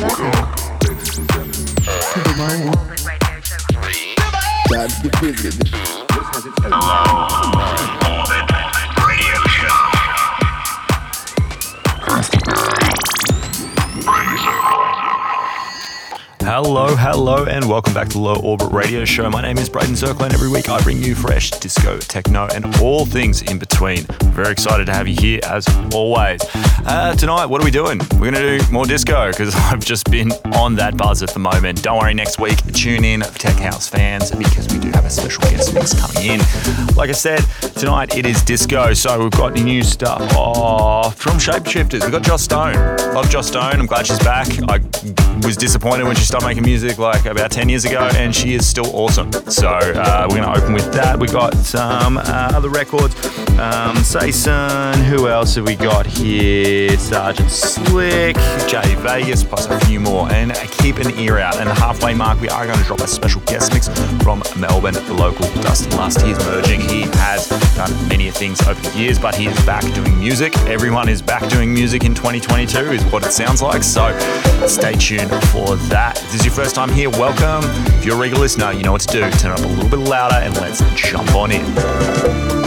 Hello, hello, hello, and welcome back to Low Orbit Radio Show. My name is Braden Circle, and every week I bring you fresh disco, techno, and all things in between. Very excited to have you here as always. Uh, tonight, what are we doing? We're going to do more disco because I've just been on that buzz at the moment. Don't worry, next week, tune in, Tech House fans, because we do have a special guest mix coming in. Like I said, tonight it is disco, so we've got new stuff oh, from Shapeshifters. We've got Joss Stone. Love Joss Stone. I'm glad she's back. I was disappointed when she started making music like about 10 years ago, and she is still awesome. So uh, we're going to open with that. We got some uh, other records. Um, Sason, who else have we got here? Sergeant Slick, Jay Vegas, plus a few more. And keep an ear out. And the halfway mark, we are going to drop a special guest mix from Melbourne, the local Dust and Lust. He is merging. He has done many things over the years, but he is back doing music. Everyone is back doing music in 2022, is what it sounds like. So stay tuned for that. If this is your first time here, welcome. If you're a regular listener, you know what to do. Turn up a little bit louder and let's jump on in.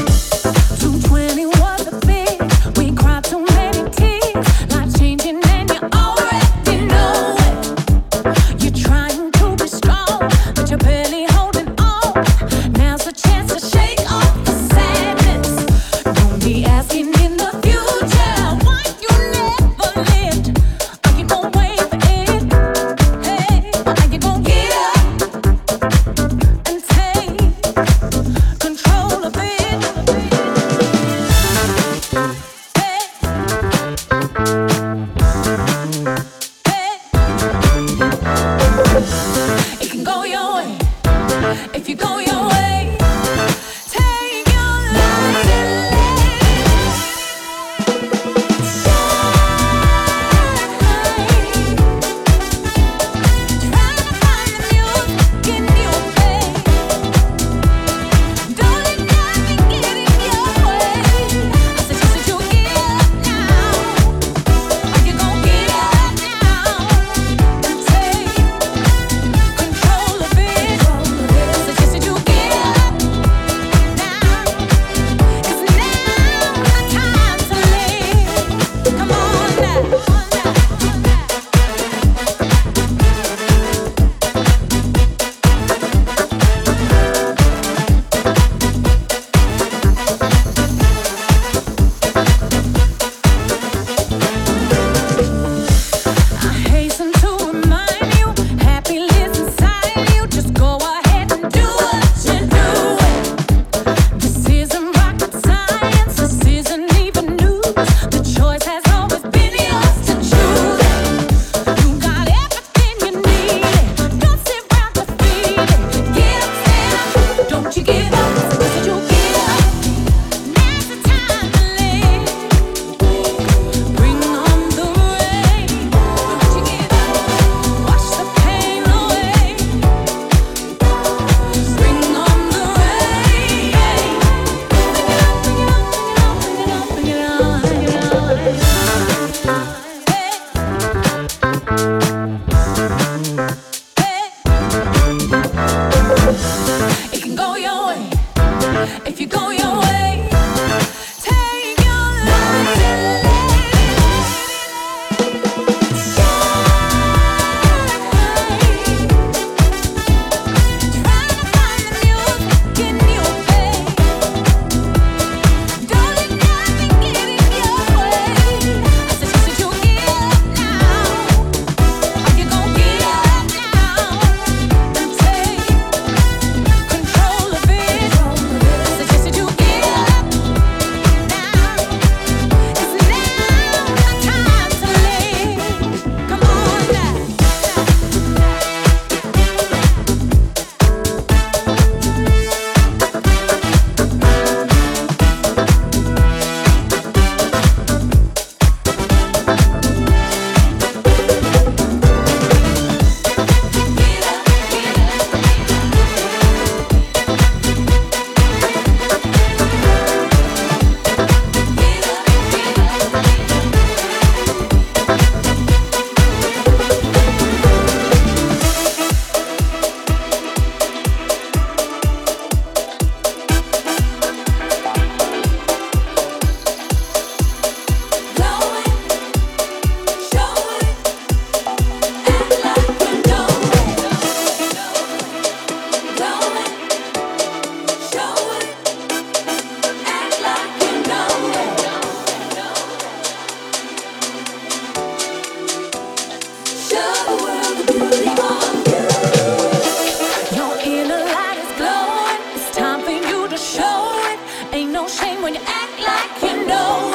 when you act like you know.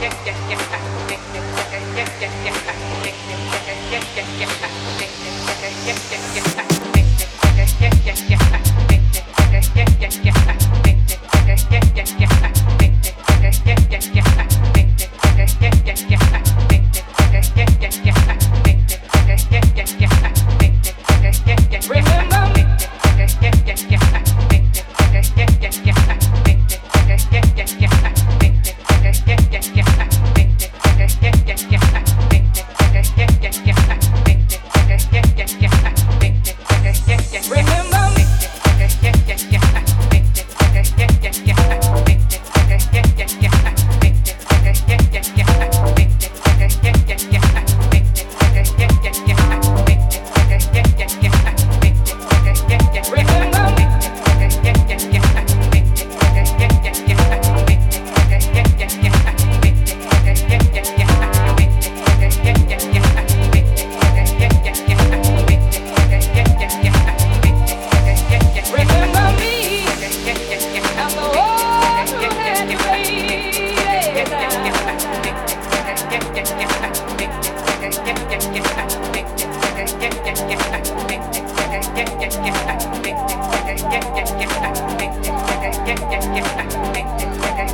yeah, yeah. yeah, yeah, yeah.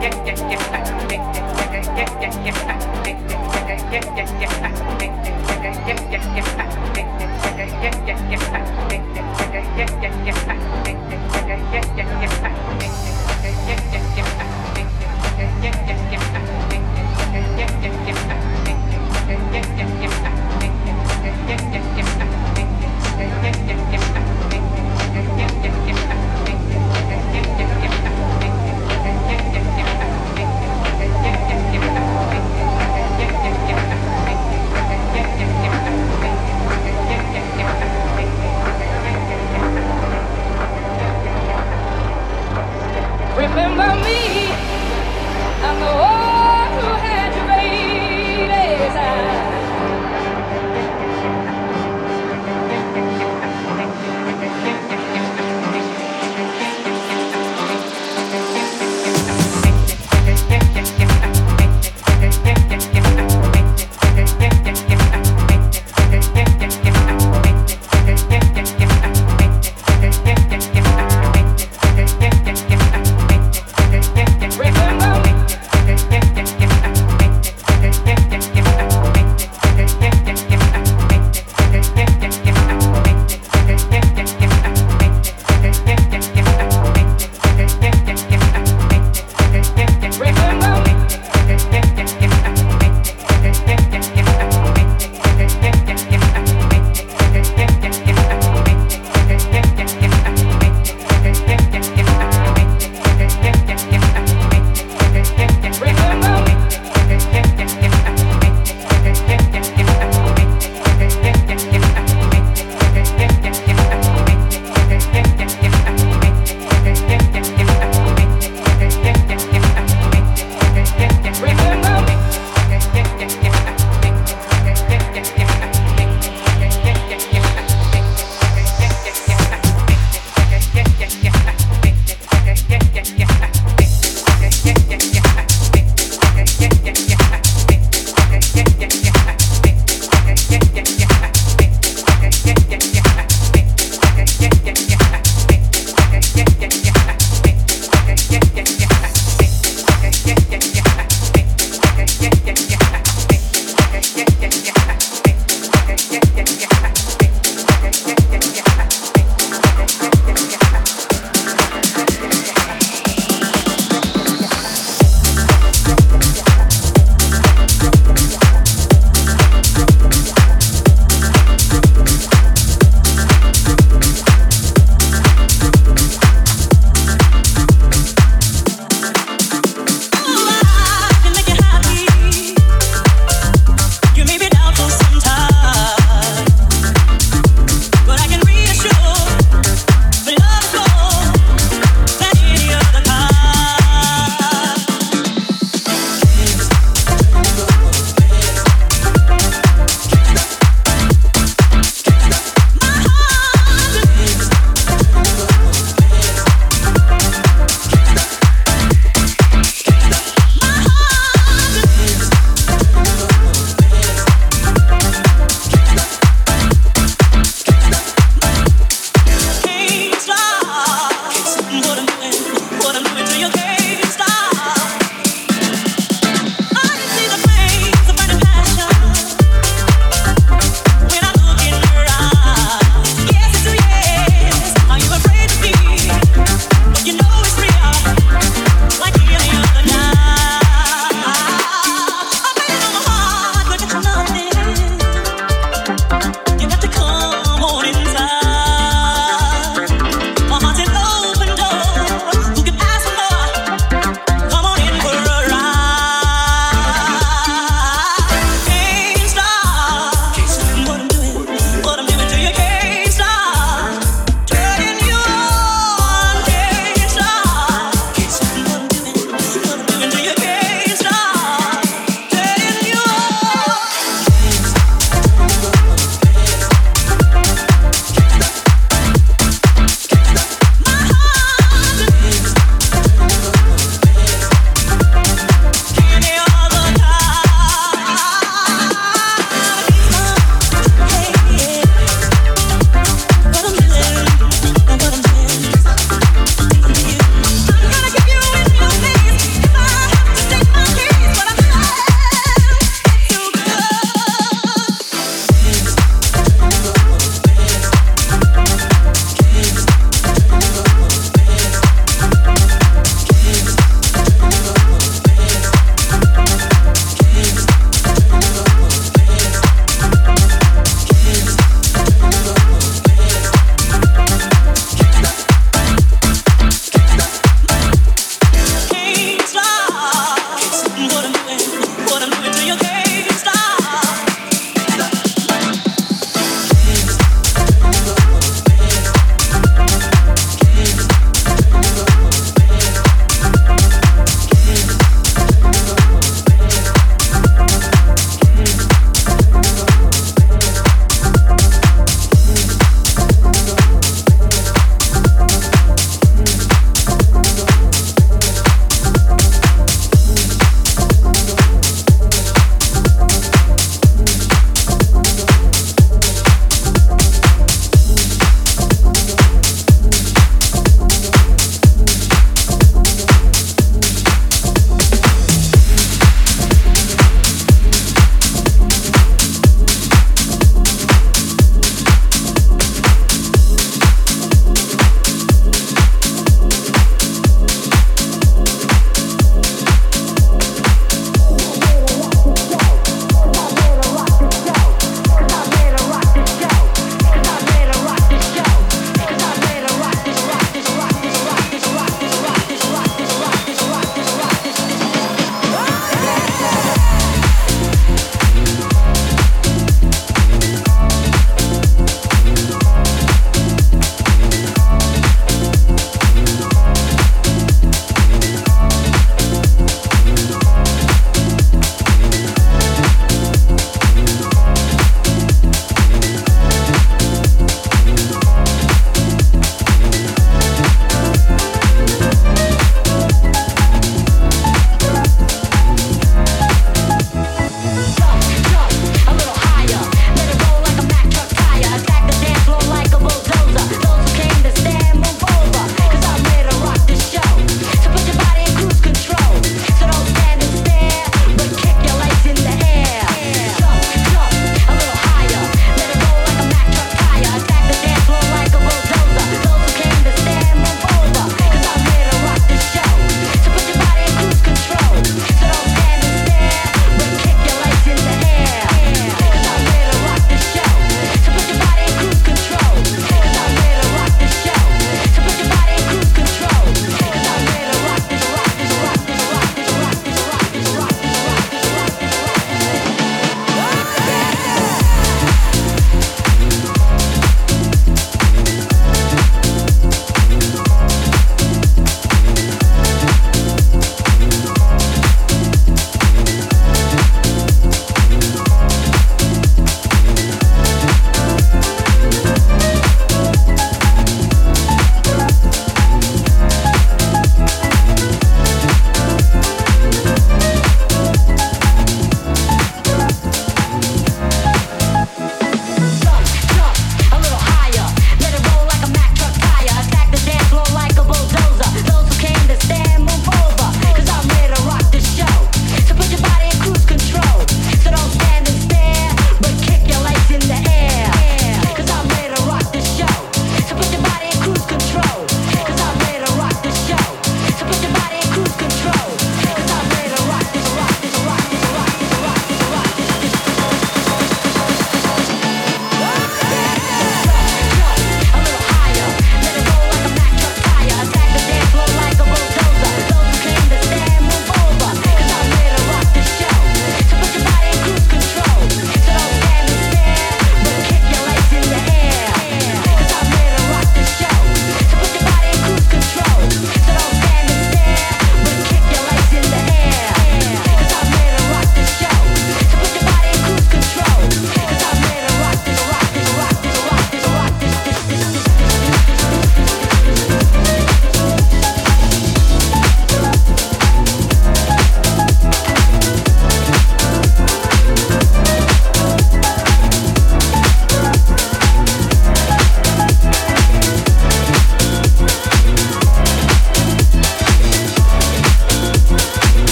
yeah.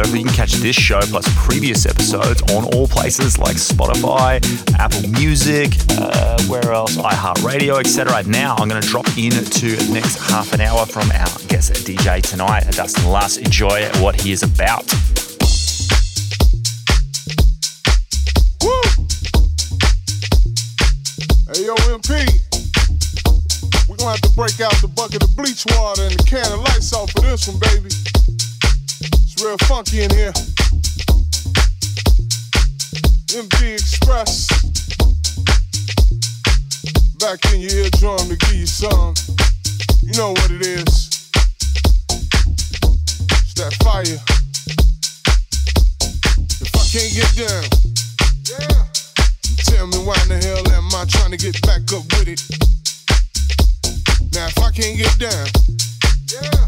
Is You can catch this show plus previous episodes on all places like Spotify, Apple Music, uh, where else, iHeartRadio, etc. Now I'm going to drop into the next half an hour from our guest DJ tonight, Dust and Lust. Enjoy what he is about. Hey, yo, MP. We're gonna have to break out the bucket of bleach water and the can of lights off for this one, baby. Real funky in here. MD Express. Back in your eardrum to give you some. You know what it is. It's that fire. If I can't get down, yeah. Tell me why in the hell am I trying to get back up with it? Now if I can't get down, yeah.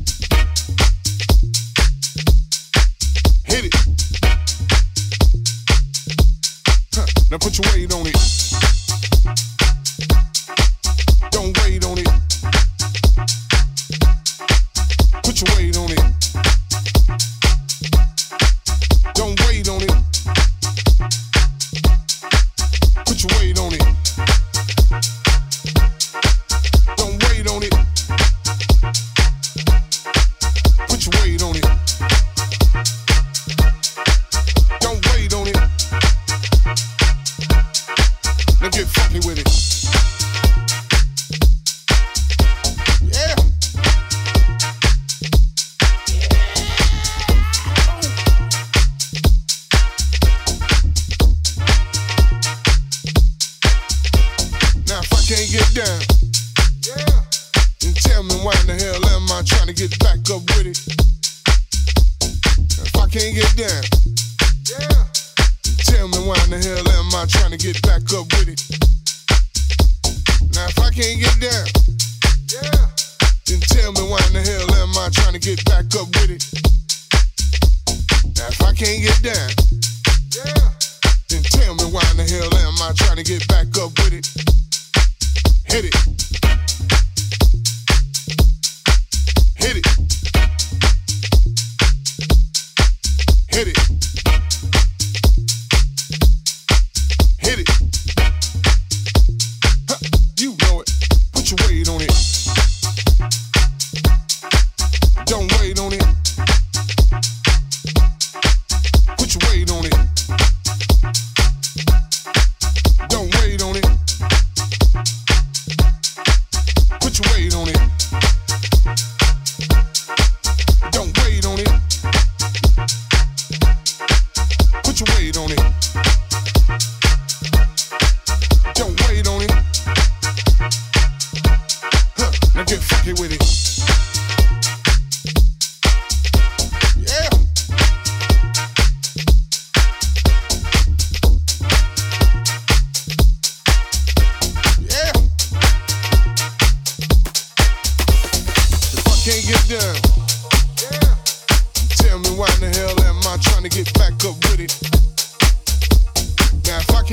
Now put your weight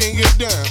can't get down,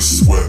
Swear.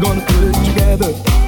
Gonna put it together.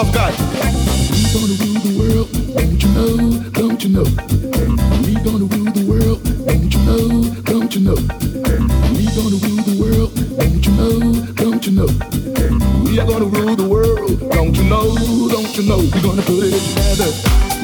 of God. We gonna rule the world, don't you know, don't you know? We gonna rule the world, don't you know, don't you know? We gonna rule the world, don't you know, don't you know? We are gonna rule the world, don't you know, don't you know? We gonna put it together.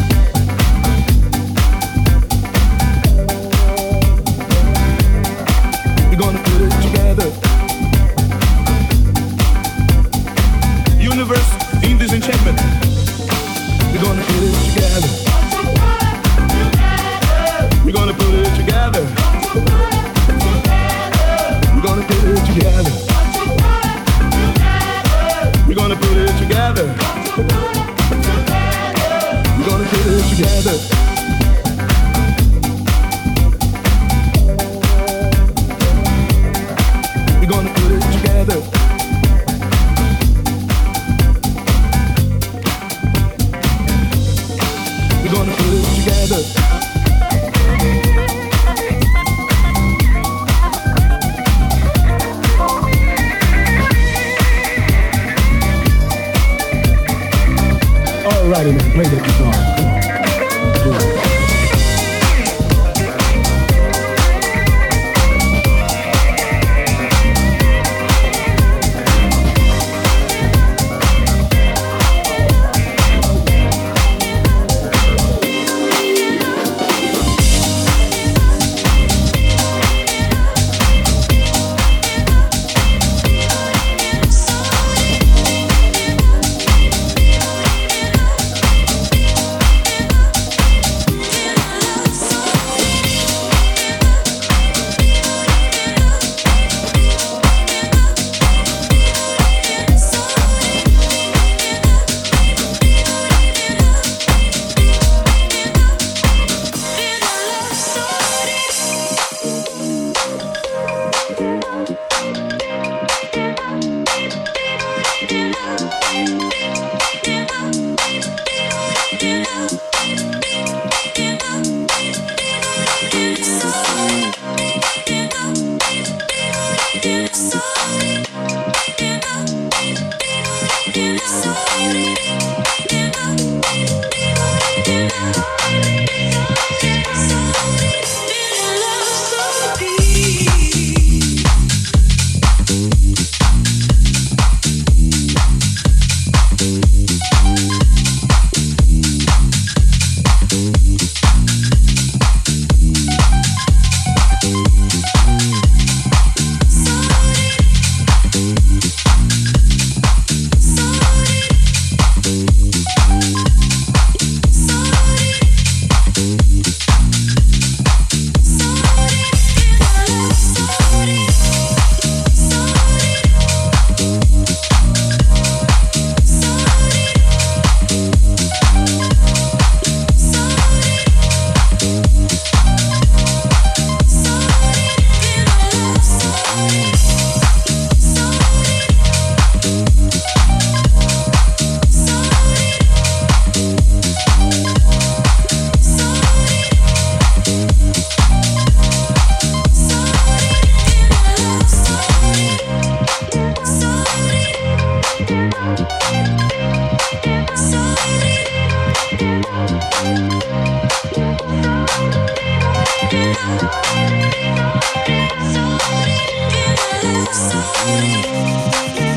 Yes.